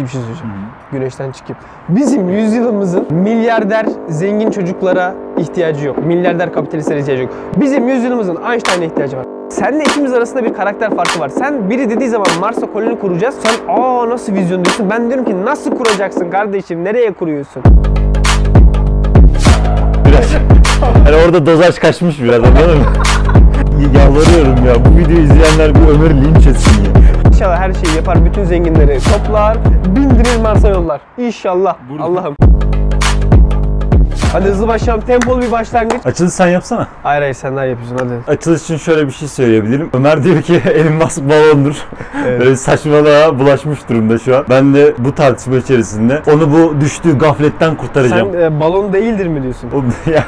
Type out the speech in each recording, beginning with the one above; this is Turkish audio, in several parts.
ciddi bir şey söyleyeceğim. Güneşten çıkıp. Bizim yüzyılımızın milyarder zengin çocuklara ihtiyacı yok. Milyarder kapitalistlere ihtiyacı yok. Bizim yüzyılımızın Einstein'a ihtiyacı var. Senle ikimiz arasında bir karakter farkı var. Sen biri dediği zaman Mars'a koloni kuracağız. Sen aa nasıl vizyon diyorsun. Ben diyorum ki nasıl kuracaksın kardeşim? Nereye kuruyorsun? Biraz. hani orada dozaj kaçmış biraz anladın mı? Yalvarıyorum ya bu videoyu izleyenler bir ömür linç etsin ya. İnşallah her şeyi yapar. Bütün zenginleri toplar. Bindirir Mars'a yollar. İnşallah. Allah'ım. Hadi hızlı başlayalım. Tempolu bir başlangıç. Açılış sen yapsana. Hayır hayır sen daha yapıyorsun hadi. Açılış için şöyle bir şey söyleyebilirim. Ömer diyor ki Elon Musk balondur. Evet. Böyle saçmalığa bulaşmış durumda şu an. Ben de bu tartışma içerisinde onu bu düştüğü gafletten kurtaracağım. Sen e, balon değildir mi diyorsun? O- ya,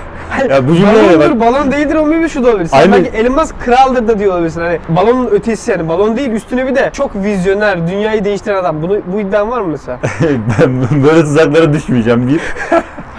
ya bu cümleye Balondur, bak. balon değildir o bir şu da olabilir. Sen Aynı- belki Elon Musk kraldır da diyor olabilirsin. Hani balonun ötesi yani. Balon değil üstüne bir de çok vizyoner, dünyayı değiştiren adam. Bunu bu iddian var mı mesela? ben böyle tuzaklara düşmeyeceğim bir.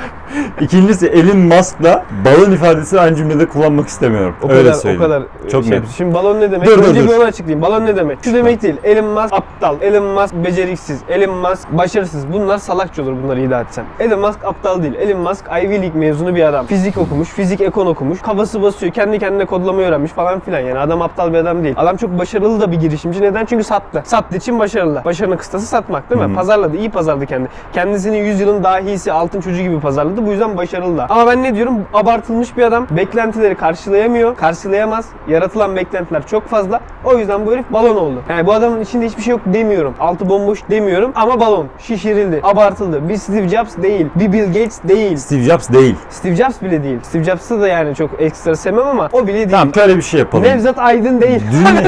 İkincisi Elon Musk'la balon ifadesini aynı cümlede kullanmak istemiyorum. O Öyle kadar söyleyeyim. o kadar Çok şey net. Şimdi balon ne demek? Dur, dur, Önce dur. bir onu açıklayayım. Balon ne demek? Şu demek değil. Elon Musk aptal, Elon Musk beceriksiz, Elon Musk başarısız. Bunlar salakça olur bunları iddia etsem. Elon Musk aptal değil. Elon Musk Ivy League mezunu bir adam. Fizik okumuş, fizik ekon okumuş. Kafası basıyor, kendi kendine kodlamayı öğrenmiş falan filan. Yani adam aptal bir adam değil. Adam çok başarılı da bir girişimci. Neden? Çünkü sattı. Sattığı için başarılı. Başarının kıstası satmak değil mi? Hı. Pazarladı, iyi pazarladı kendi. Kendisini yüzyılın dahisi, altın çocuğu gibi pazarladı. Bu yüzden başarılı da. Ama ben ne diyorum? Abartılmış bir adam. Beklentileri karşılayamıyor. Karşılayamaz. Yaratılan beklentiler çok fazla. O yüzden bu herif balon oldu. Yani bu adamın içinde hiçbir şey yok demiyorum. Altı bomboş demiyorum ama balon. Şişirildi. Abartıldı. Bir Steve Jobs değil. Bir Bill Gates değil. Steve Jobs değil. Steve Jobs bile değil. Steve Jobs'ı da yani çok ekstra sevmem ama o bile değil. Tamam şöyle bir şey yapalım. Nevzat Aydın değil.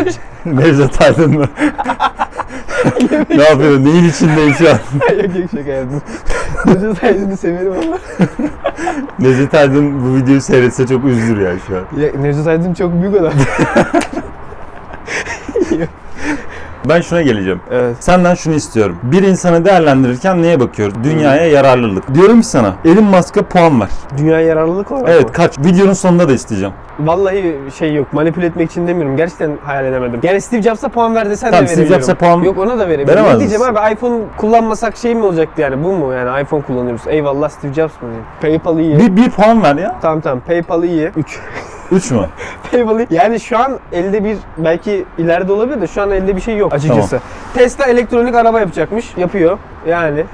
Nevzat Aydın mı? ne yapıyor? Neyin içindeyim şu an? yok yok şaka yaptım. Nevzat Aydın'ı severim ama. Nevzat Aydın bu videoyu seyretse çok üzülür yani şu an. Ya, Nevzat Aydın çok büyük adam. Ben şuna geleceğim. evet. Senden şunu istiyorum. Bir insanı değerlendirirken neye bakıyoruz? Dünyaya yararlılık. Diyorum ki sana Elon Musk'a puan ver. Dünya yararlılık olarak Evet mı? kaç? Videonun sonunda da isteyeceğim. Vallahi şey yok. Manipüle etmek için demiyorum. Gerçekten hayal edemedim. Yani Steve Jobs'a puan ver desen Tamam, de Steve. Jobs'a puan Yok ona da veremiyorum. veremez Ne diyeceğim misin? abi iPhone kullanmasak şey mi olacaktı yani bu mu yani iPhone kullanıyoruz. Eyvallah Steve Jobs mı diyeyim. PayPal iyi. Bir, bir puan ver ya. Tamam tamam PayPal iyi. 3. 3 mü? İyi. Yani şu an elde bir belki ileride olabilir de şu an elde bir şey yok açıkçası. Tesla elektronik araba yapacakmış. Yapıyor. Yani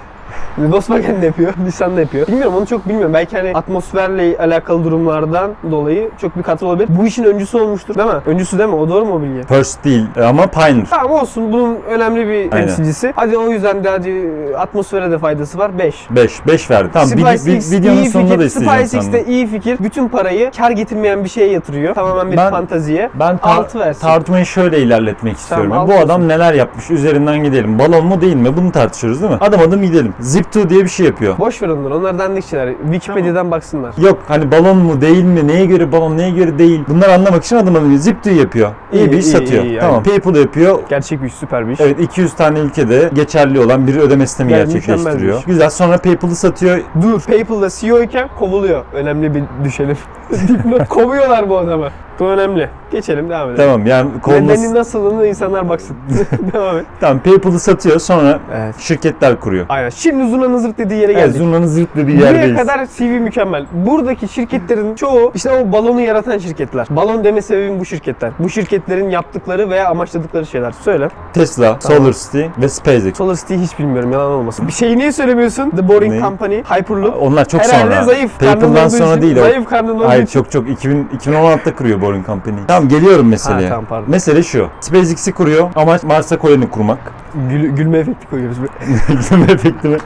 Volkswagen de yapıyor, Nissan da yapıyor. Bilmiyorum onu çok bilmiyorum. Belki hani atmosferle alakalı durumlardan dolayı çok bir katkı olabilir. Bu işin öncüsü olmuştur değil mi? Öncüsü değil mi? O doğru mu o bilgi? First değil ama Pioneer. Tamam olsun bunun önemli bir Aynen. temsilcisi. Hadi o yüzden de hadi atmosfere de faydası var 5. 5. 5 verdi. Tamam bir, bir, videonun sonunda da isteyeceğim SpaceX senden. de iyi fikir. Bütün parayı kar getirmeyen bir şeye yatırıyor. Tamamen bir Ben- fantaziye. Ben tar- Altı versin. tartışmayı şöyle ilerletmek istiyorum. altı Bu olsun. adam neler yapmış üzerinden gidelim. Balon mu değil mi? Bunu tartışıyoruz değil mi? Adım adım gidelim. Zip2 diye bir şey yapıyor. Boş ver onları. Onlar dandik şeyler. Wikipedia'dan baksınlar. Yok hani balon mu değil mi? Neye göre balon neye göre değil? Bunları anlamak için adım adım Zip2 yapıyor. İyi, İyi, bir iş iyi, satıyor. iyi, tamam. PayPal yapıyor. Gerçek bir iş, süper bir iş. Evet 200 tane ülkede geçerli olan bir ödeme sistemi Yani gerçekleştiriyor. Güzel. Sonra PayPal'ı satıyor. Dur. PayPal'da CEO iken kovuluyor. Önemli bir düşelim. Dipnot. Kovuyorlar bu adamı. Bu önemli. Geçelim devam edelim. Tamam yani Nedenin kovulması. nasılını insanlar baksın. devam et. Tamam PayPal'ı satıyor sonra Evet. şirketler kuruyor. Aynen. Şimdi Zurna'nın zırt dediği yere Evet geldik. zurnanın zırt dediği Buraya yerdeyiz. kadar CV mükemmel. Buradaki şirketlerin çoğu işte o balonu yaratan şirketler. Balon deme sebebim bu şirketler. Bu şirketlerin yaptıkları veya amaçladıkları şeyler. Söyle. Tesla, SolarCity ve SpaceX. SolarCity'yi hiç bilmiyorum yalan olmasın. Bir şeyi niye söylemiyorsun? The Boring Ne? Company, Hyperloop. Onlar çok Herhalde sonra. zayıf. karnın PayPal'dan olduğu sonra için- değil. Zayıf karnın olduğu Hayır için. çok çok 2000, 2016'da kuruyor Boring Company. Tamam geliyorum meseleye. Ha, tamam, pardon. Mesele şu. SpaceX'i kuruyor. Amaç Mars'a koloni kurmak. Gül- gülme efekti koyuyoruz. Gülme efekti mi?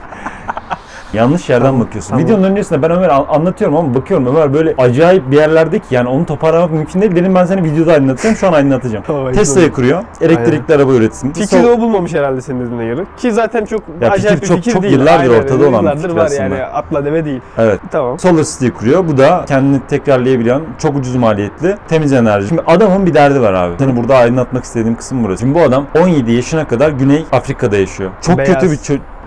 Yanlış yerden Tamam, bakıyorsun. tamam. Videonun öncesinde ben Ömer'e an- anlatıyorum ama bakıyorum Ömer böyle acayip bir yerlerde ki yani onu toparlamak mümkün değil. Dedim ben seni videoda aydınlatacağım şu an aydınlatacağım. Tamam, Tesla'yı kuruyor. Elektrikli araba üretsin. Fikir So- o bulmamış herhalde senin dediğine göre. Ki zaten çok Ya acayip fikir bir çok- fikir çok değil. yıllardır Aynen, ortada olan bir yıllardır fikir var aslında. yani atla deve değil. Evet. Tamam. SolarCity'yi kuruyor. Bu da kendini tekrarlayabilen, çok ucuz maliyetli, temiz enerji. Şimdi adamın bir derdi var abi. Seni burada aydınlatmak istediğim kısım burası. Şimdi bu adam 17 yaşına kadar Güney Afrika'da yaşıyor. Çok Beyaz. kötü bir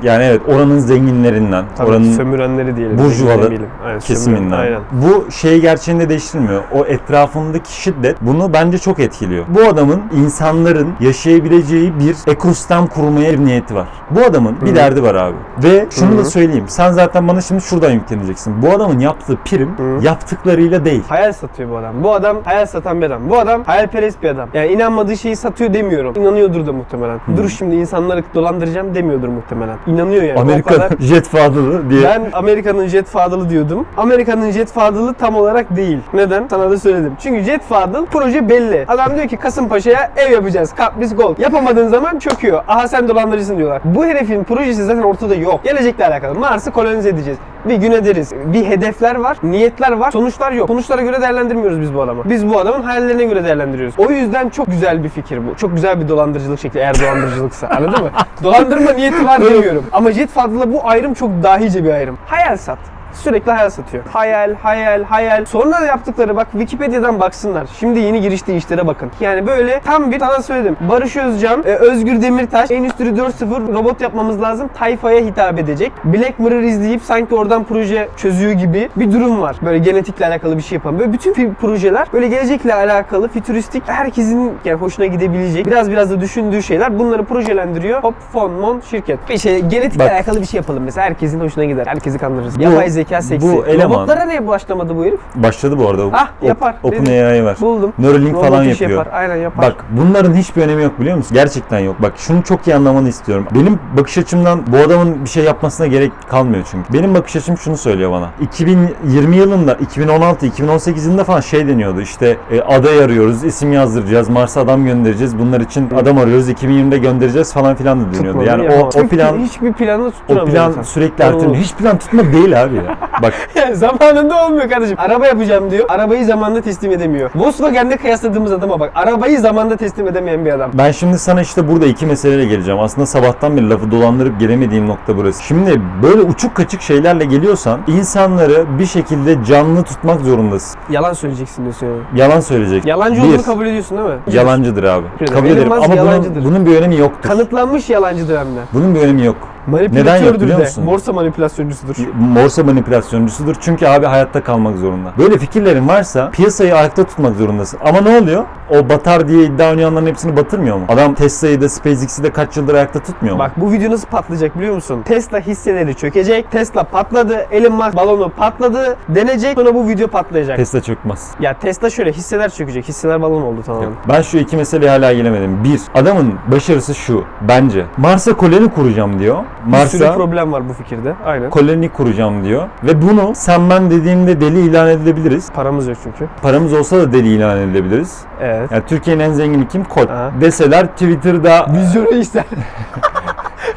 Yani evet oranın zenginlerinden, Tabii oranın sömürenleri diyelim. burjuvalı. Aynen, kesiminden. Aynen. Bu şeyi gerçeğinde değiştirmiyor. O etrafındaki şiddet bunu bence çok etkiliyor. Bu adamın insanların yaşayabileceği bir ekosistem kurmaya bir niyeti var. Bu adamın bir Hı. derdi var abi. Ve şunu Hı. da söyleyeyim. Sen zaten bana şimdi şuradan yükleneceksin. Bu adamın yaptığı prim Hı. yaptıklarıyla değil. Hayal satıyor bu adam. Bu adam hayal satan bir adam. Bu adam hayalperest bir adam. Yani inanmadığı şeyi satıyor demiyorum. İnanıyordur da muhtemelen. Dur şimdi insanları dolandıracağım demiyordur muhtemelen. İnanıyor yani. Amerika kadar- jet fadılı diye. Ben Amerika'nın jet fadılı diyordum. Amerika'nın jet fadılı tam olarak değil. Neden? Sana da söyledim. Çünkü jet fadıl proje belli. Adam diyor ki Kasımpaşa'ya ev yapacağız. Kapris Gold. Yapamadığın zaman çöküyor. Aha sen dolandırıcısın diyorlar. Bu herifin projesi zaten ortada yok. Gelecekle alakalı. Mars'ı kolonize edeceğiz. Bir gün ederiz. Bir hedefler var, niyetler var, sonuçlar yok. Sonuçlara göre değerlendirmiyoruz biz bu adamı. Biz bu adamın hayallerine göre değerlendiriyoruz. O yüzden çok güzel bir fikir bu. Çok güzel bir dolandırıcılık şekli eğer dolandırıcılıksa. Anladın mı? Dolandırma niyeti var demiyorum. Ama Jet Fadıl'la bu ayrım çok dahice bir ayrım. Hayal sat. Sürekli hayal satıyor. Hayal, hayal, hayal. Sonra yaptıkları bak Wikipedia'dan baksınlar. Şimdi yeni giriştiği işlere bakın. Yani böyle tam bir sana söyledim. Barış Özcan, e, Özgür Demirtaş, Endüstri 4.0 robot yapmamız lazım. Tayfaya hitap edecek. Black Mirror izleyip sanki oradan proje çözüyor gibi bir durum var. Böyle genetikle alakalı bir şey yapan. Böyle bütün projeler böyle gelecekle alakalı, fütüristik, herkesin yani hoşuna gidebilecek, biraz biraz da düşündüğü şeyler bunları projelendiriyor. Hop, fon, mon, şirket. Bir şey genetikle Bak. alakalı bir şey yapalım mesela. Herkesin hoşuna gider. Herkesi kandırırız. Bu- Yapay zeka seksi. bu eleman- Robotlara niye başlamadı bu herif? Başladı bu arada. Ah, yapar. OpenAI var. Buldum. Neuralink Robot falan yapıyor. Yapar. Aynen yapar. Bak bunların hiçbir önemi yok biliyor musun? Gerçekten yok. Bak şunu çok iyi anlamanı istiyorum. Benim bakış açımdan bu adamın bir şey yapmasına gerek kalmıyor çünkü. Benim bakış açım şunu söylüyor bana. 2020 yılında, 2016, 2018 yılında falan şey deniyordu. İşte e, aday arıyoruz, isim yazdıracağız, Mars'a adam göndereceğiz. Bunlar için adam arıyoruz, 2020'de göndereceğiz falan filan da deniyordu. Yani ya. o, o plan hiçbir planı o tutturamıyor. plan insan. sürekli erteleniyor. Hiç plan tutma değil abi ya. Bak Yani zamanında olmuyor kardeşim. Araba yapacağım diyor. Arabayı zamanında teslim edemiyor. Volkswagen'de kıyasladığımız adama bak. Arabayı zamanında teslim edemeyen bir adam. Ben şimdi sana işte burada iki meseleyle geleceğim. Aslında sabahtan beri lafı dolandırıp gelemediğim nokta burası. Şimdi böyle uçuk kaçık şeylerle geliyorsan insanları bir şekilde canlı tutmak zorundasın. Yalan söyleyeceksin diyorsun yani. Yalan söyleyecek. Yalancı olduğunu kabul ediyorsun değil mi? Yalancıdır abi. Kabul ederim ama bunun, bunun bir önemi yoktur. Kanıtlanmış yalancıdır hem de. Bunun bir önemi yok. Manipülatördür biliyor de. musun? Borsa manipülasyoncusudur. Borsa manipülasyoncusudur çünkü abi hayatta kalmak zorunda. Böyle fikirlerin varsa piyasayı ayakta tutmak zorundasın. Ama ne oluyor? O batar diye iddia oynayanların hepsini batırmıyor mu? Adam Tesla'yı da SpaceX'i de kaç yıldır ayakta tutmuyor mu? Bak bu video nasıl patlayacak biliyor musun? Tesla hisseleri çökecek. Tesla patladı. Elon Musk balonu patladı. Denecek. Sonra bu video patlayacak. Tesla çökmez. ya Tesla şöyle hisseler çökecek. Hisseler balon oldu tamamen. Ben şu iki meseleyi hala gelemedim. Bir, adamın başarısı şu bence. Mars'a koloni kuracağım diyor. Bir sürü Mars'a problem var bu fikirde. Aynen. koloni kuracağım diyor. Ve bunu sen ben dediğimde deli ilan edilebiliriz. Paramız yok çünkü. Paramız olsa da deli ilan edilebiliriz. Evet. Yani Türkiye'nin en zengini kim? Koç. Aha. Deseler Twitter'da Vizyonu ister.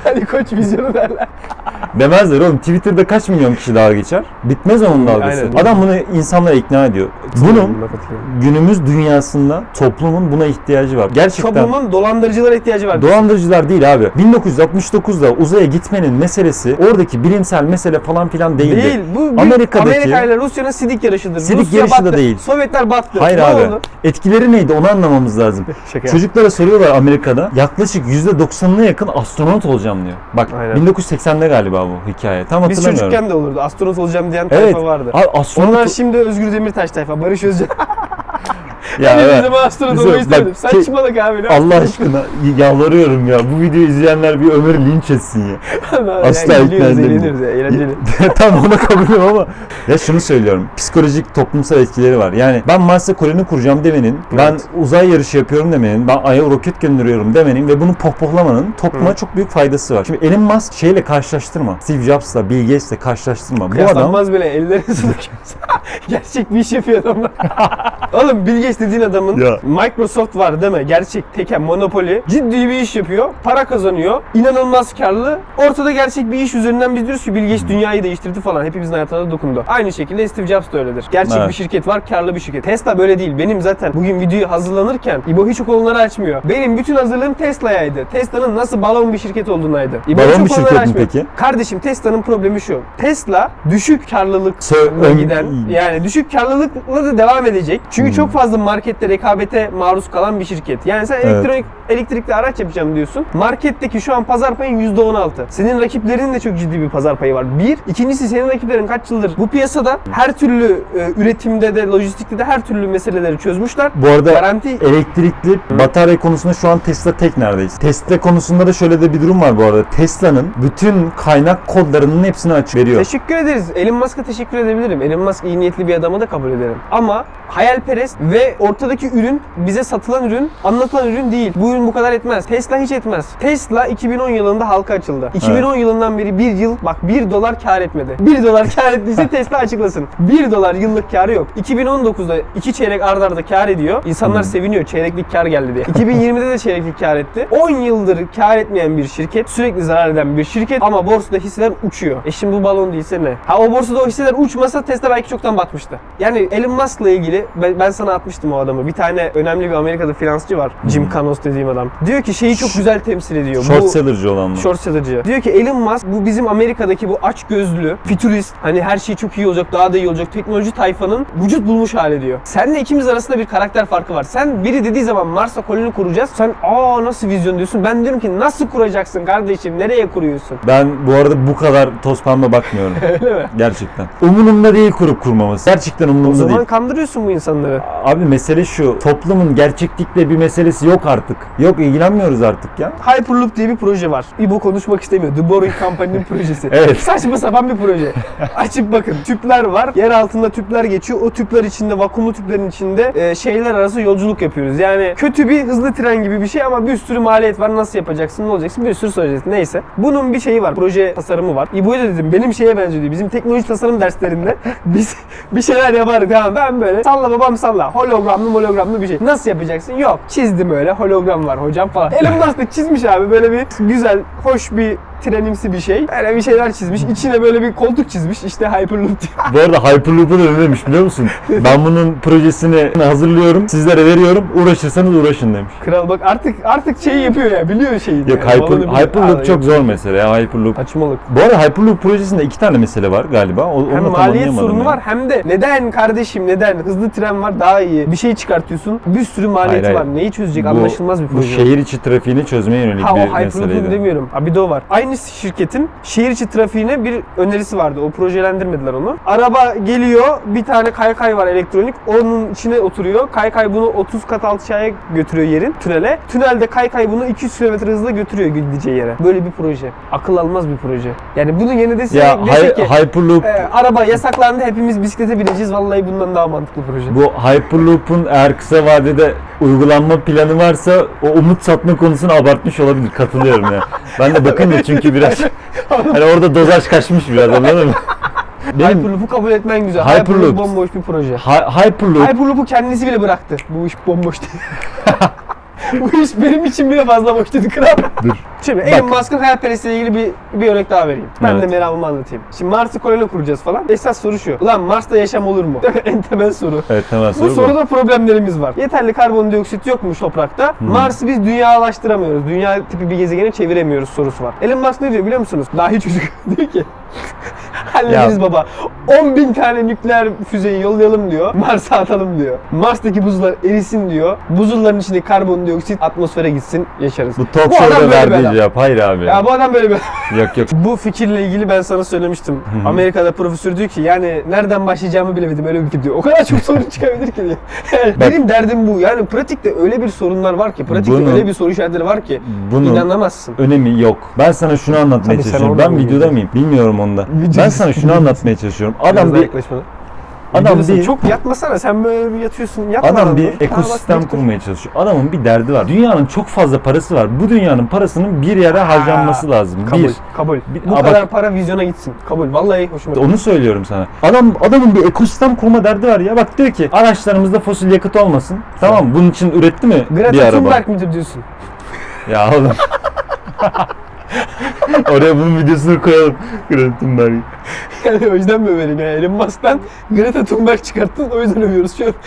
Hadi koç vizyonu derler. demezler oğlum. Twitter'da kaç milyon kişi dalga geçer? Bitmez onun dalgası. Aynen. Adam bunu insanlara ikna ediyor. Bunun günümüz dünyasında toplumun buna ihtiyacı var. Gerçekten. Toplumun dolandırıcılara ihtiyacı var. Dolandırıcılar değil abi. 1969'da uzaya gitmenin meselesi oradaki bilimsel mesele falan filan değildi. Değil. Bu bir Amerika'daki- Amerika ile Rusya'nın sidik yarışıdır. Sidik Rusya yarışı da battı. değil. Sovyetler battı. Hayır ne abi. Oldu? Etkileri neydi onu anlamamız lazım. Çocuklara soruyorlar Amerika'da yaklaşık %90'ına yakın astronot olacağım diyor. Bak Aynen. 1980'de galiba bu hikaye. Tam Biz hatırlamıyorum. çocukken de olurdu. Astronot olacağım diyen Evet. tayfa vardı. Abi astronot Onlar şimdi Özgür Demirtaş tayfa. Barış Özcan. ya Ben astronot Güzel. olmayı istemedim. Bak, Saçmalık abi. ne Allah aşkına yalvarıyorum ya. Bu videoyu izleyenler bir ömür linç etsin ya. asla yani, ikna edemiyorum. eğleniyoruz ya, eğlenceli. Tam ona kabulüm ama ya şunu söylüyorum. Psikolojik toplumsal etkileri var. Yani ben Mars'a koloni kuracağım demenin, ben Evet. uzay yarışı yapıyorum demenin, ben Ay'a roket gönderiyorum demenin ve bunu pohpohlamanın topluma Hı. çok büyük faydası var. Şimdi Elon Musk şeyle karşılaştırma. Steve Jobs'la, Bill Gates'le karşılaştırma. Bu adam Kıyaslanmaz bile elleri sıkıyorsa. Gerçek bir iş yapıyor adamlar. Oğlum Bill Gates dediğin adamın Ya. Microsoft var değil mi? Gerçek teken monopoli. Ciddi bir iş yapıyor. Para kazanıyor. inanılmaz karlı. Ortada gerçek bir iş üzerinden biz diyoruz ki Bill Gates dünyayı değiştirdi falan. Hepimizin hayatına dokundu. Aynı şekilde Steve Jobs da öyledir. Gerçek Evet. bir şirket var. Karlı bir şirket. Tesla böyle değil. Benim zaten bugün videoyu hazırlanırken İbo hiç o konuları açmıyor. Benim bütün hazırlığım Tesla'yaydı. Tesla'nın nasıl balon bir şirket olduğunaydı. İbo Balon bir şirket mi açmıyor. peki? Kardeşim Tesla'nın problemi şu. Tesla düşük karlılık giden yani düşük karlılıkla da devam edecek. Çünkü Hmm. çok fazla markette rekabete maruz kalan bir şirket. Yani sen Evet. elektronik elektrikli araç yapacağım diyorsun. Marketteki şu an pazar payın %16. Senin rakiplerinin de çok ciddi bir pazar payı var. Bir. İkincisi senin rakiplerin kaç yıldır bu piyasada her türlü e, üretimde de lojistikte de her türlü meseleleri çözmüşler. Bu arada Garanti elektrikli batarya konusunda şu an Tesla tek neredeyiz. Tesla konusunda da şöyle de bir durum var bu arada. Tesla'nın bütün kaynak kodlarının hepsini açık veriyor. Teşekkür ederiz. Elon Musk'a teşekkür edebilirim. Elon Musk iyi niyetli bir adamı da kabul ederim. Ama hayalperest ve ortadaki ürün bize satılan ürün, anlatılan ürün değil. Bu ürün bu kadar etmez. Tesla hiç etmez. Tesla 2010 yılında halka açıldı. 2010 yılından beri bir yıl bak 1 dolar kar etmedi. 1 dolar kar ettiyse Tesla açıklasın. 1 dolar yıllık karı yok. 2019'da 2 çeyrek ardarda arda kar ediyor. İnsanlar seviniyor çeyreklik kar geldi diye. 2020'de de çeyreklik kar etti. 10 yıldır kar etmeyen bir şirket, sürekli zarar eden bir şirket ama borsada hisseler uçuyor. E şimdi bu balon değilse ne? Ha o borsada o hisseler uçmasa Tesla belki çoktan batmıştı. Yani Elon Musk'la ilgili ben, ben sana atmıştım o adamı. Bir tane önemli bir Amerika'da finansçı var. Jim Canos dediğim adam. Diyor ki şeyi çok güzel temsil ediyor. Short Bu- seller'cı olan mı? Short seller'cı. Diyor ki Elon Musk bu bizim Amerika'daki bu aç gözlü, fütürist, hani her şey çok iyi olacak, daha da iyi olacak teknoloji tayfanın vücut bulmuş hali diyor. Senle ikimiz arasında bir karakter farkı var. Sen biri dediği zaman Mars'a koloni kuracağız. Sen aa nasıl vizyon diyorsun. Ben diyorum ki nasıl kuracaksın kardeşim? Nereye kuruyorsun? Ben bu arada bu kadar toz pembe bakmıyorum. Öyle mi? Gerçekten. Umurumda değil kurup kurmaması. Gerçekten O umurumda zaman değil. kandırıyorsun bu insanları. Abi mesele şu. Toplumun gerçeklikle bir meselesi yok artık. Yok ilgilenmiyoruz artık ya. Hyperloop diye bir proje var. İbo konuşmak istemiyor. The Boring Company'nin projesi. Evet. Saçma sapan bir proje. Açıp bakın. Tüpler var. Yer altında tüpler geçiyor. O tüpler içinde, vakumlu tüplerin içinde e, şehirler arası yolculuk yapıyoruz. Yani kötü bir hızlı tren gibi bir şey ama bir sürü maliyet var. Nasıl yapacaksın, ne olacaksın? Bir sürü söyleyeceksin. Neyse. Bunun bir şeyi var. Proje tasarımı var. İbo'ya da dedim benim şeye benziyor diyor. Bizim teknoloji tasarım derslerinde biz bir şeyler yapardık. Tamam ben böyle salla babam salla. Hologramlı hologramlı bir şey. Nasıl yapacaksın? Yok. Çizdim öyle. Hologram var hocam falan. Elon Musk da çizmiş abi böyle bir güzel, hoş bir trenimsi bir şey. Böyle bir şeyler çizmiş. İçine böyle bir koltuk çizmiş. İşte Hyperloop diye. Bu arada Hyperloop'u da ne demiş biliyor musun? Ben bunun projesini hazırlıyorum, sizlere veriyorum. Uğraşırsanız uğraşın demiş. Kral bak artık artık şeyi yapıyor ya. Biliyor şeyi. Yok yani. Hyper. Hyperloop Aa, çok yok. zor mesele ya Hyperloop. Saçmalık. Bu arada Hyperloop projesinde iki tane mesele var galiba. O, Hem maliyet sorunu ya. var hem de neden kardeşim neden hızlı tren var daha iyi. Bir şey çıkartıyorsun. Bir sürü maliyeti Hayır, var. hayır. Neyi çözecek Bu- anlaşılmaz bir Bu proje. şehir içi trafiğini çözmeye yönelik Ha o bir meseleydi. demiyorum. Ha bir de o var. Aynı şirketin şehir içi trafiğine bir önerisi vardı. O projelendirmediler onu. Araba geliyor, bir tane kaykay var elektronik. Onun içine oturuyor. Kaykay bunu 30 kat alçağa götürüyor yerin, tünele. Tünelde kaykay bunu 200 km hızla götürüyor gideceği yere. Böyle bir proje. Akıl almaz bir proje. Yani bunu yeni dese, Ya Hy- ki Hyperloop e, araba yasaklandı hepimiz bisiklete bineceğiz. Vallahi bundan daha mantıklı proje. bu Hyperloop'un eğer kısa vadede uygulanma planı varsa o umut satma konusunu abartmış olabilir. Katılıyorum ya. Ben de bakınca çünkü biraz hani orada dozaj kaçmış biraz anladın mı? Benim Hyperloop'u kabul etmen güzel. Hyperloop. Hyperloop bomboş bir proje. Hy- Hyperloop Hyperloop'u kendisi bile bıraktı. Bu iş bomboş dedi. Bu iş benim için bile fazla boş dedi kral. Dur. Şimdi Bak. Elon Musk'ın hayalperestle ilgili bir, bir örnek daha vereyim. Ben Evet. de meramımı anlatayım. Şimdi Mars'ı koloni kuracağız falan. Esas soru şu. Ulan Mars'ta yaşam olur mu? en temel soru. Evet temel Bu soru bu. soruda problemlerimiz var. Yeterli karbondioksit yokmuş toprakta. Mars'ı biz dünyalaştıramıyoruz. Dünya tipi bir gezegene çeviremiyoruz sorusu var. Elon Musk ne diyor biliyor musunuz? Dahi çocuk diyor ki Hallederiz Ya. baba. 10 bin tane nükleer füzeyi yollayalım diyor. Mars'a atalım diyor. Mars'taki buzullar erisin diyor. Buzulların içindeki karbondioksit atmosfere gitsin yaşarız. Bu talk show'da verdiği cevap. Hayır abi. Ya bu adam böyle bir Yok yok. Bu fikirle ilgili ben sana söylemiştim. Amerika'da profesör diyor ki yani nereden başlayacağımı bilemedim öyle bir diyor. O kadar çok sorun çıkabilir ki diyor. Yani Bak- benim derdim bu. Yani pratikte öyle bir sorunlar var ki, pratikte Bunun- öyle bir soru işaretleri var ki Bunun inanamazsın. önemi yok. Ben sana şunu anlatmaya Tabii çalışıyorum. Ben videoda mıyım? Bilmiyorum onda. Ben sana şunu anlatmaya çalışıyorum. Adam bir adam bir çok yatmasana sen böyle bir yatıyorsun. Yatma Adam bir dur. Ha, ekosistem bak, kurmaya çalışıyor. Adamın bir derdi var. Dünyanın çok fazla parası var. Bu dünyanın parasının bir yere harcanması lazım. Kabul, Bir. kabul. Bir- Bu Aa, bak- kadar para vizyona gitsin. Kabul. Vallahi hoşuma gitti. Onu söylüyorum sana. Adam adamın bir ekosistem kurma derdi var ya. Bak diyor ki araçlarımızda fosil yakıt olmasın. Tamam? Bunun için üretti mi bir Greta araba? Thunberg midir diyorsun? Ya oğlum. Oraya bunun videosunu koyalım. Greta Thunberg. Yani o yüzden mi överim ya? Elon Musk'tan Greta Thunberg çıkarttın o yüzden övüyoruz şu an.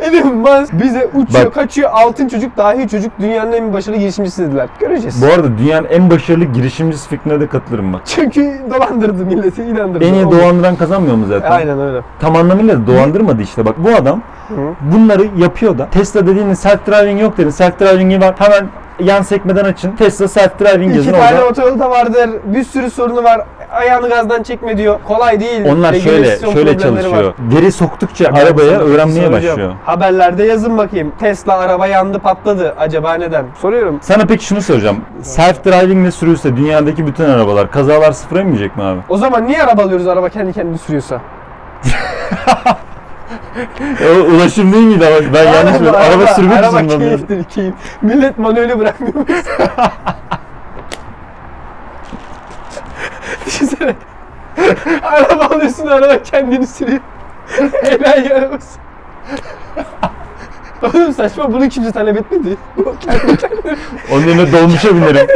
Elon Musk bize uçuyor, Bak- kaçıyor. Altın çocuk, dahi çocuk dünyanın en başarılı girişimcisi dediler. Göreceğiz. Bu arada dünyanın en başarılı girişimcisi fikrine de katılırım bak. Çünkü dolandırdı milleti, inandırdı. En iyi dolandıran kazanmıyor mu zaten? Aynen öyle. Tam anlamıyla dolandırmadı işte. Bak bu adam Hı. bunları yapıyor da. Tesla dediğinde self driving yok dedi. Self driving'i var. Hemen yan sekmeden açın. Tesla self driving İki yazın tane orada. otoyolu da vardır. Bir sürü sorunu var. Ayağını gazdan çekme diyor. Kolay değil. Onlar şöyle Regülasyon şöyle problemleri çalışıyor. var. Veri soktukça Ben arabaya sana bir şey öğrenmeye soracağım. başlıyor. Haberlerde yazın bakayım. Tesla araba yandı patladı. Acaba neden? Soruyorum. Sana peki şunu soracağım. Self driving ile sürülse dünyadaki bütün arabalar kazalar sıfıra inmeyecek mi abi? O zaman niye araba alıyoruz araba kendi kendini sürüyorsa? O ulaşım değil miydi ama ben yanlış mı? Araba, sürmek araba için mi alıyor? keyiftir keyif. Millet manueli bırakmıyor. Düşünsene. araba alıyorsun araba kendini sürüyor. Enayi arabası. Oğlum saçma bunu kimse talep etmedi. Bu kendi kendine, Onun yerine dolmuşa binerim.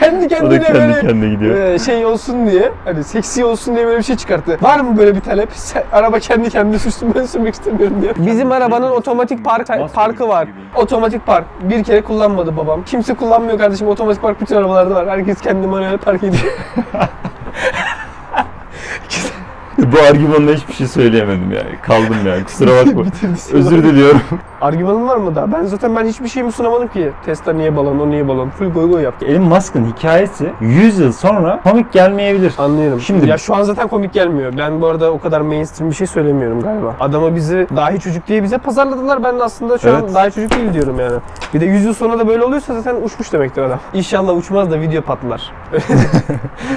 Kendi kendine kendi böyle kendine gidiyor. e, şey olsun diye hani seksi olsun diye böyle bir şey çıkarttı. Var mı böyle bir talep? Sen- araba kendi kendine sürsün ben sürmek istemiyorum diye. Bizim arabanın otomatik park parkı var. Otomatik park. Bir kere kullanmadı babam. Kimse kullanmıyor kardeşim. Otomatik park bütün arabalarda var. Herkes kendi manuel park ediyor. Bu argümanla hiçbir şey söyleyemedim yani. Kaldım yani. Kusura bakma. Bitirdi Özür diliyorum. Argümanın var mı daha? Ben zaten ben hiçbir şeyimi sunamadım ki. Tesla niye balon, o niye balon. Full goy goy yaptı. Elon Musk'ın hikayesi 100 yıl sonra komik gelmeyebilir. Anlıyorum. Şimdi- ya şu an zaten komik gelmiyor. Ben bu arada o kadar mainstream bir şey söylemiyorum galiba. Adama bizi dahi çocuk diye bize pazarladılar. Ben de aslında şu an Evet. dahi çocuk değil diyorum yani. Bir de 100 yıl sonra da böyle oluyorsa zaten uçmuş demektir adam. İnşallah uçmaz da video patlar.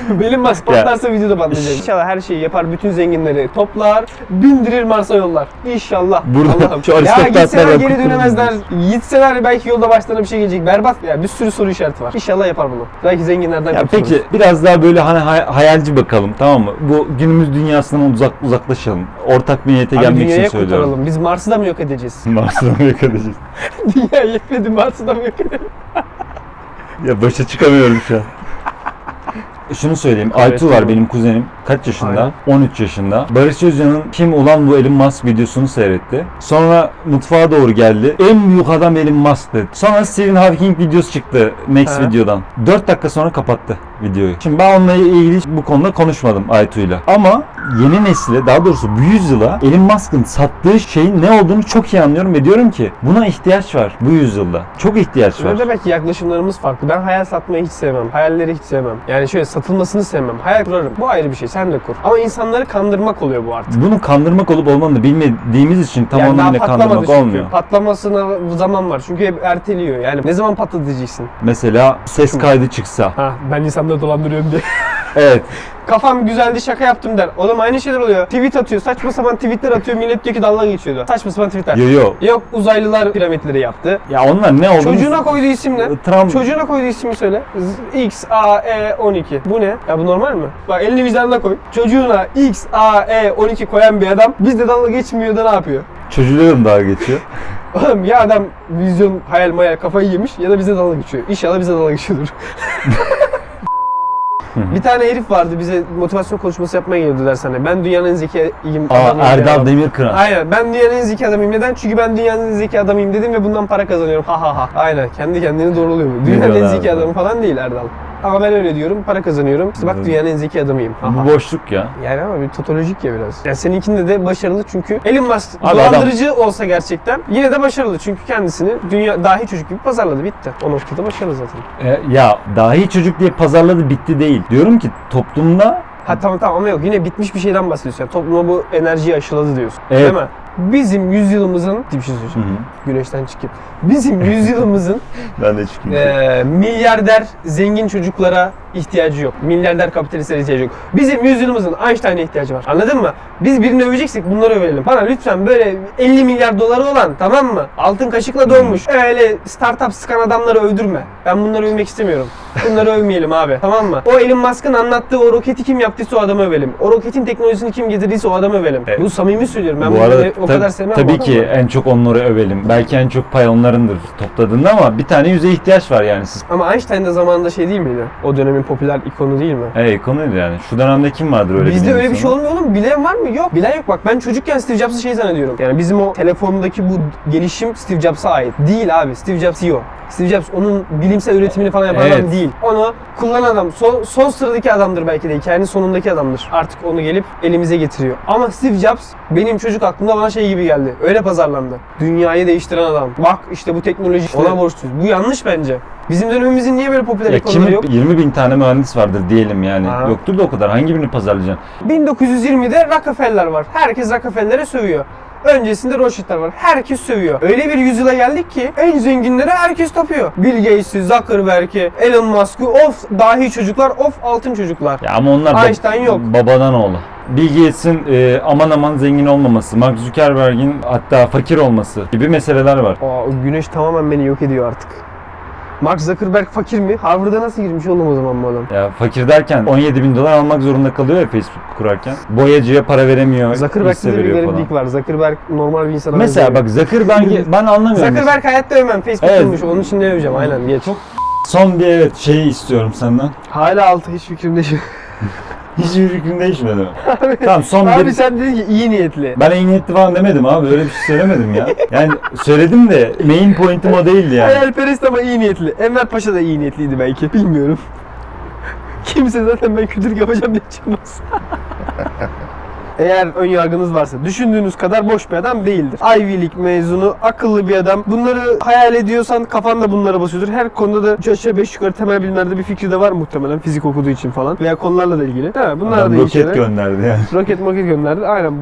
Benim Musk patlarsa video da patlayacak. İnşallah her şeyi yapar. Bütün zenginleri toplar. Bindirir Mars'a yollar. İnşallah. Burada Allah'ım. şu Ya gitseler geri dönemezler. Gitseler belki yolda başlarına bir şey gelecek. Berbat ya. Bir sürü soru işareti var. İnşallah yapar bunu. Belki zenginlerden Ya kurtuluruz. peki biraz daha böyle hani hay- hayalci bakalım tamam mı? Bu günümüz dünyasından uzak uzaklaşalım. Ortak bir niyete Abi gelmek için dünyayı söylüyorum. kurtaralım. Biz Mars'ı da mı yok edeceğiz? Mars'tan yok edeceğiz. Dünya yetmedi Mars'ı da mı yok edelim? Ya başa çıkamıyorum şu an. Şunu söyleyeyim. Aytu var benim kuzenim. Kaç yaşında? 13 yaşında. Barış Özcan'ın kim ulan bu Elon Musk videosunu seyretti. Sonra mutfağa doğru geldi. En büyük adam Elon Musk dedi. Sonra Stephen Hawking videosu çıktı Max Ha. videodan. 4 dakika sonra kapattı videoyu. Şimdi ben onunla ilgili bu konuda konuşmadım Aytu'yla. Ama yeni nesile daha doğrusu bu yüzyıla Elon Musk'ın sattığı şeyin ne olduğunu çok iyi anlıyorum ve diyorum ki buna ihtiyaç var bu yüzyılda. Çok ihtiyaç var. Ne demek ki yaklaşımlarımız farklı. Ben hayal satmayı hiç sevmem. Hayalleri hiç sevmem. Yani şöyle satılmasını sevmem. Hayal kurarım. Bu ayrı bir şey. Sen de kur. Ama insanları kandırmak oluyor bu artık. Bunu kandırmak olup olmadığını bilmediğimiz için tam yani anlamıyla kandırmak çünkü. olmuyor. Patlamasına zaman var. Çünkü hep erteliyor. Yani ne zaman patladı diyeceksin. Mesela ses kaydı çıksa. Ha ben insanları dolandırıyorum diye. Evet. Kafam güzeldi şaka yaptım der. Oğlum aynı şeyler oluyor. Tweet atıyor. Saçma sapan tweetler atıyor. Millet diyor ki dalga geçiyordu. Saçma sapan tweetler. Yo yo. Yok uzaylılar piramitleri yaptı. Ya onlar ne oldu? Çocuğuna koyduğu isim ne? Trump Çocuğuna koyduğu ismi söyle. Z- X, A, E, 12. Bu ne? Ya bu normal mi? Bak elini vicdanına koy. Çocuğuna X, A, E, 12 koyan bir adam bizde dalga geçmiyor da ne yapıyor? çocuğuyla dalga geçiyor? Oğlum ya adam vizyon, hayal mayal kafayı yemiş ya da bize dalga geçiyor. İnşallah bize dalga geçiyordur. bir tane herif vardı bize motivasyon konuşması yapmaya geliyordu dershaneye. Ben dünyanın en zekiyim adamıyım Erdal. Demirkıran. Aynen ben dünyanın en zeki adamıyım. Neden? Çünkü ben dünyanın en zeki adamıyım dedim ve bundan para kazanıyorum. Ha ha ha. Aynen kendi kendini doğruluyor. Dünyanın en zeki abi? adamı falan değil Erdal. Ama ben öyle diyorum. Para kazanıyorum. İşte bak Evet. dünyanın en zeki adamıyım. Bu boşluk ya. Yani ama bir totolojik ya biraz. Yani seninkinde de başarılı çünkü Elon Musk Abi dolandırıcı olsa gerçekten yine de başarılı çünkü kendisini dünya dahi çocuk gibi pazarladı bitti. O noktada başarılı zaten. E, ya dahi çocuk diye pazarladı bitti değil. Diyorum ki toplumda Ha tamam tamam ama yok yine bitmiş bir şeyden bahsediyorsun. Yani topluma bu enerjiyi aşıladı diyorsun. Evet. Değil mi? Bizim yüzyılımızın bir şey söyleyeceğim. Güneşten çıkıp. Bizim yüzyılımızın ben de çıkayım. Ee, milyarder zengin çocuklara ihtiyacı yok. Milyarder kapitalistlere ihtiyacı yok. Bizim yüzyılımızın Einstein'a ihtiyacı var. Anladın mı? Biz birini öveceksek bunları övelim. Bana lütfen böyle 50 milyar doları olan tamam mı? Altın kaşıkla donmuş. Öyle startup sıkan adamları övdürme. Ben bunları övmek istemiyorum. Bunları övmeyelim abi. Tamam mı? O Elon Musk'ın anlattığı o roketi kim yaptıysa o adamı övelim. O roketin teknolojisini kim getirdiyse o adamı övelim. Evet. Bu samimi söylüyorum. Ben Bu arada kadar sevmem tabii bu ki adamı. en çok onları övelim. Belki en çok pay onlarındır topladığında ama bir tane yüze ihtiyaç var yani siz. Ama Einstein de zamanında şey değil miydi? O dönemin popüler ikonu değil mi? Hey konuydu yani. Şu dönemde kim vardır öyle Bizde öyle bir şey insanı? olmuyor oğlum. Bilen var mı? Yok. Bilen yok. Bak ben çocukken Steve Jobs'ı şey zannediyorum. Yani bizim o telefondaki bu gelişim Steve Jobs'a ait. Değil abi. Steve Jobs iyi o. Steve Jobs onun bilimsel üretimini falan yapan Evet. adam değil. Onu kullanan adam. Son, son sıradaki adamdır belki de. Hikayenin sonundaki adamdır. Artık onu gelip elimize getiriyor. Ama Steve Jobs benim çocuk aklımda bana şey gibi geldi. Öyle pazarlandı. Dünyayı değiştiren adam. Bak işte bu teknoloji ona borçluyuz. Bu yanlış bence. Bizim dönemimizin niye böyle popüler Ya ikonuları kim yok? 20 bin tane mühendis vardır diyelim yani. Ha. Yoktur da o kadar. Hangi birini pazarlayacaksın? 1920'de Rockefeller var. Herkes Rockefeller'e sövüyor. Öncesinde Rothschild'ler var. Herkes sövüyor. Öyle bir yüzyıla geldik ki en zenginlere herkes tapıyor. Bill Gates'i, Zuckerberg'i, Elon Musk'ı, of dahi çocuklar, of altın çocuklar. Ya ama onlar Einstein yok. babadan oğlu. Bill Gates'in e, aman aman zengin olmaması, Mark Zuckerberg'in hatta fakir olması gibi meseleler var. Aa, o güneş tamamen beni yok ediyor artık. Mark Zuckerberg fakir mi? Harvard'a nasıl girmiş oğlum o zaman bu adam? Ya fakir derken 17 bin dolar almak zorunda kalıyor ya Facebook kurarken. Boyacıya para veremiyor, Zuckerberg'de de bir gariplik var. Zuckerberg normal bir insana Mesela benziyor. bak Zuckerberg'i ben anlamıyorum. Zuckerberg hayatta övmem. Facebook Evet. kurmuş. Onun için ne öveceğim? Aynen geç. Son bir evet şeyi istiyorum senden. Hala altı hiç fikrim değil. Hiçbir fikrin değişmedi mi? tamam son Abi bir... sen dedin ki iyi niyetli. Ben iyi niyetli falan demedim abi öyle bir şey söylemedim ya. Yani söyledim de main point'im o değildi yani. Hayalperest ama iyi niyetli. Enver Paşa da iyi niyetliydi belki. Bilmiyorum. Kimse zaten ben kötülük yapacağım diye çıkmaz. Eğer ön yargınız varsa düşündüğünüz kadar boş bir adam değildir. Ivy League mezunu, akıllı bir adam. Bunları hayal ediyorsan kafan da bunlara basıyordur. Her konuda da üç aşağı beş yukarı temel bilimlerde bir fikri de var muhtemelen fizik okuduğu için falan. Veya konularla da ilgili. Değil mi? Bunlar Adam da roket şeyler. gönderdi yani. Roket moket gönderdi. Aynen.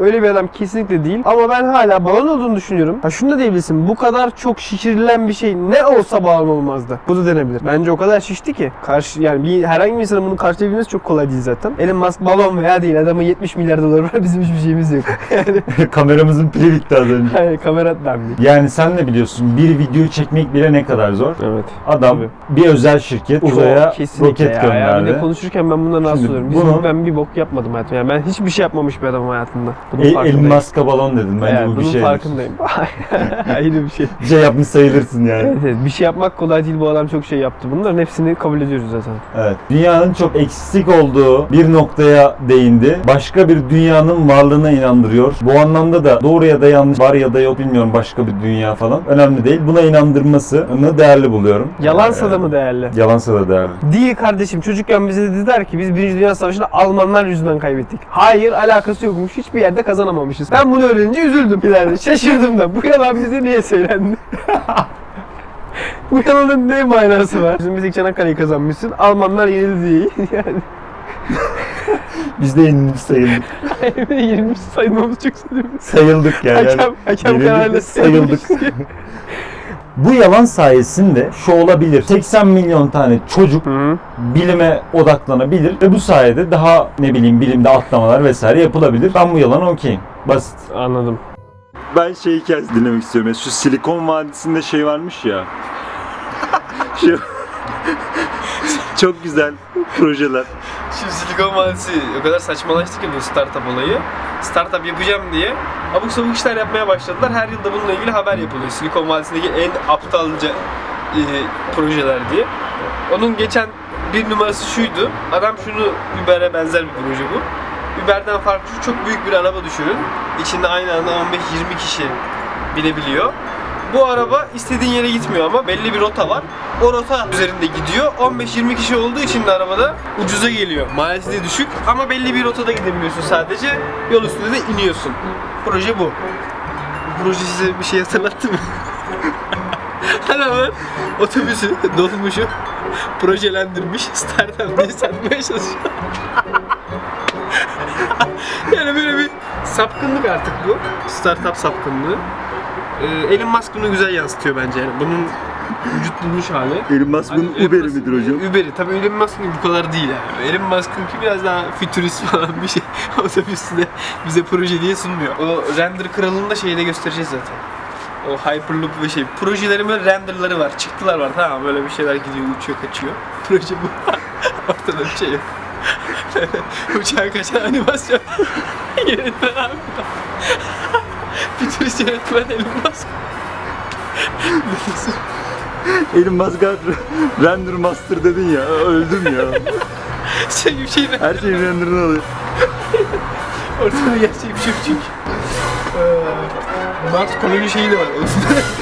Öyle bir adam kesinlikle değil. Ama ben hala balon olduğunu düşünüyorum. Ha şunu da diyebilirsin. Bu kadar çok şişirilen bir şey ne olsa balon olmazdı. Bu da denebilir. Bence o kadar şişti ki. Karşı yani bir herhangi bir insanın bunu karşılayabilmesi çok kolay değil zaten. Elon Musk balon veya değil. Adamın 70 milyar doları var. Bizim hiçbir şeyimiz yok. yani, Kameramızın pili bitti az önce. yani kamera dendi. Yani sen de biliyorsun bir video çekmek bile ne kadar zor. Evet. Adam Tabii. bir özel şirket uzaya Kesinlikle roket ya. Ya bir gönderdi. de konuşurken ben bundan rahatsız oluyorum. Bizim, bunu- Ben bir bok yapmadım hayatımda. Yani ben hiçbir şey yapmamış bir adamım hayatımda. Bunun E, Elon. Musk'a balon dedin. Bence Evet, bu bir bunun şey. farkındayım. Ayrı bir şey. Bir şey yapmış sayılırsın yani. Evet, evet. Bir şey yapmak kolay değil. Bu adam çok şey yaptı. Bunların hepsini kabul ediyoruz zaten. Evet. Dünyanın çok eksik olduğu bir noktaya değindi. Başka bir dünyanın varlığına inandırıyor. Bu anlamda da doğru ya da yanlış, var ya da yok bilmiyorum başka bir dünya falan. Önemli değil. Buna inandırmasını değerli buluyorum. Yalansa Ee, da mı değerli? Yalansa da değerli. Değil kardeşim. Çocukken bize dediler ki biz Birinci Dünya Savaşı'nda Almanlar yüzünden kaybettik. Hayır alakası yokmuş. Hiçbir yerde kazanamamışız. Ben bunu öğrenince üzüldüm ileride. Şaşırdım da. Bu yalan bize niye söylendi? Bu yalanın ne manası var? Bizim biz Çanakkale'yi kazanmışsın. Almanlar yenildi yani Biz de yenilmiş sayıldık. 20 saymamız çok sevimli. sayıldık yani. Hakem, hakem kararıyla de sayıldık. Bu yalan sayesinde şu olabilir. 80 milyon tane çocuk Hı. bilime odaklanabilir ve bu sayede daha ne bileyim bilimde atlamalar vesaire yapılabilir. Ben bu yalana okeyim. Basit. Anladım. Ben şey hikayesi dinlemek istiyorum. Şu Silikon Vadisi'nde şey varmış ya. Şu çok güzel projeler. Şimdi Silikon Vadisi o kadar saçmalaştı ki bu startup olayı. Startup yapacağım diye abuk sabuk işler yapmaya başladılar. Her yılda bununla ilgili haber yapılıyor. Silikon Vadisi'ndeki en aptalca e, projeler diye. Onun geçen bir numarası şuydu. Adam şunu Uber'e benzer bir proje bu. Uber'den farklı çok büyük bir araba düşünün. İçinde aynı anda 15-20 kişi binebiliyor. Bu araba istediğin yere gitmiyor ama belli bir rota var. O rota üzerinde gidiyor. 15-20 kişi olduğu için de arabada ucuza geliyor. Maliyeti de düşük ama belli bir rotada gidebiliyorsun sadece. Yol üstünde de iniyorsun. Proje bu. Proje size bir şey hatırlattı mı? Adamlar otobüsü, dolmuşu projelendirmiş, startup diye satmaya çalışıyor. yani böyle bir sapkınlık artık bu. Startup sapkınlığı. Ee, Elon Musk bunu güzel yansıtıyor bence yani. Bunun vücut bulmuş hali. Elon Musk'ın Hani Elon Uber'i Musk- midir hocam? Uber'i. Tabii Elon Musk'ın bu kadar değil yani. Elon Musk'ınki biraz daha fütürist falan bir şey. Otobüsü de bize proje diye sunmuyor. O render kralını da şeyde göstereceğiz zaten. O Hyperloop ve şey. Projelerin böyle renderları var, çıktılar var. Tamam böyle bir şeyler gidiyor, uçuyor, kaçıyor. Proje bu. Ortada bir şey yok. Uçağa kaçan animasyon. Yönetmen abi. Futurist yönetmen Elon Musk. Elon Musk'a render master dedin ya. Öldüm ya. şey gibi şey Her şeyin renderını alıyor. Ortada gerçek bir şey yok çünkü. Ee, Mars koloni şeyi de var.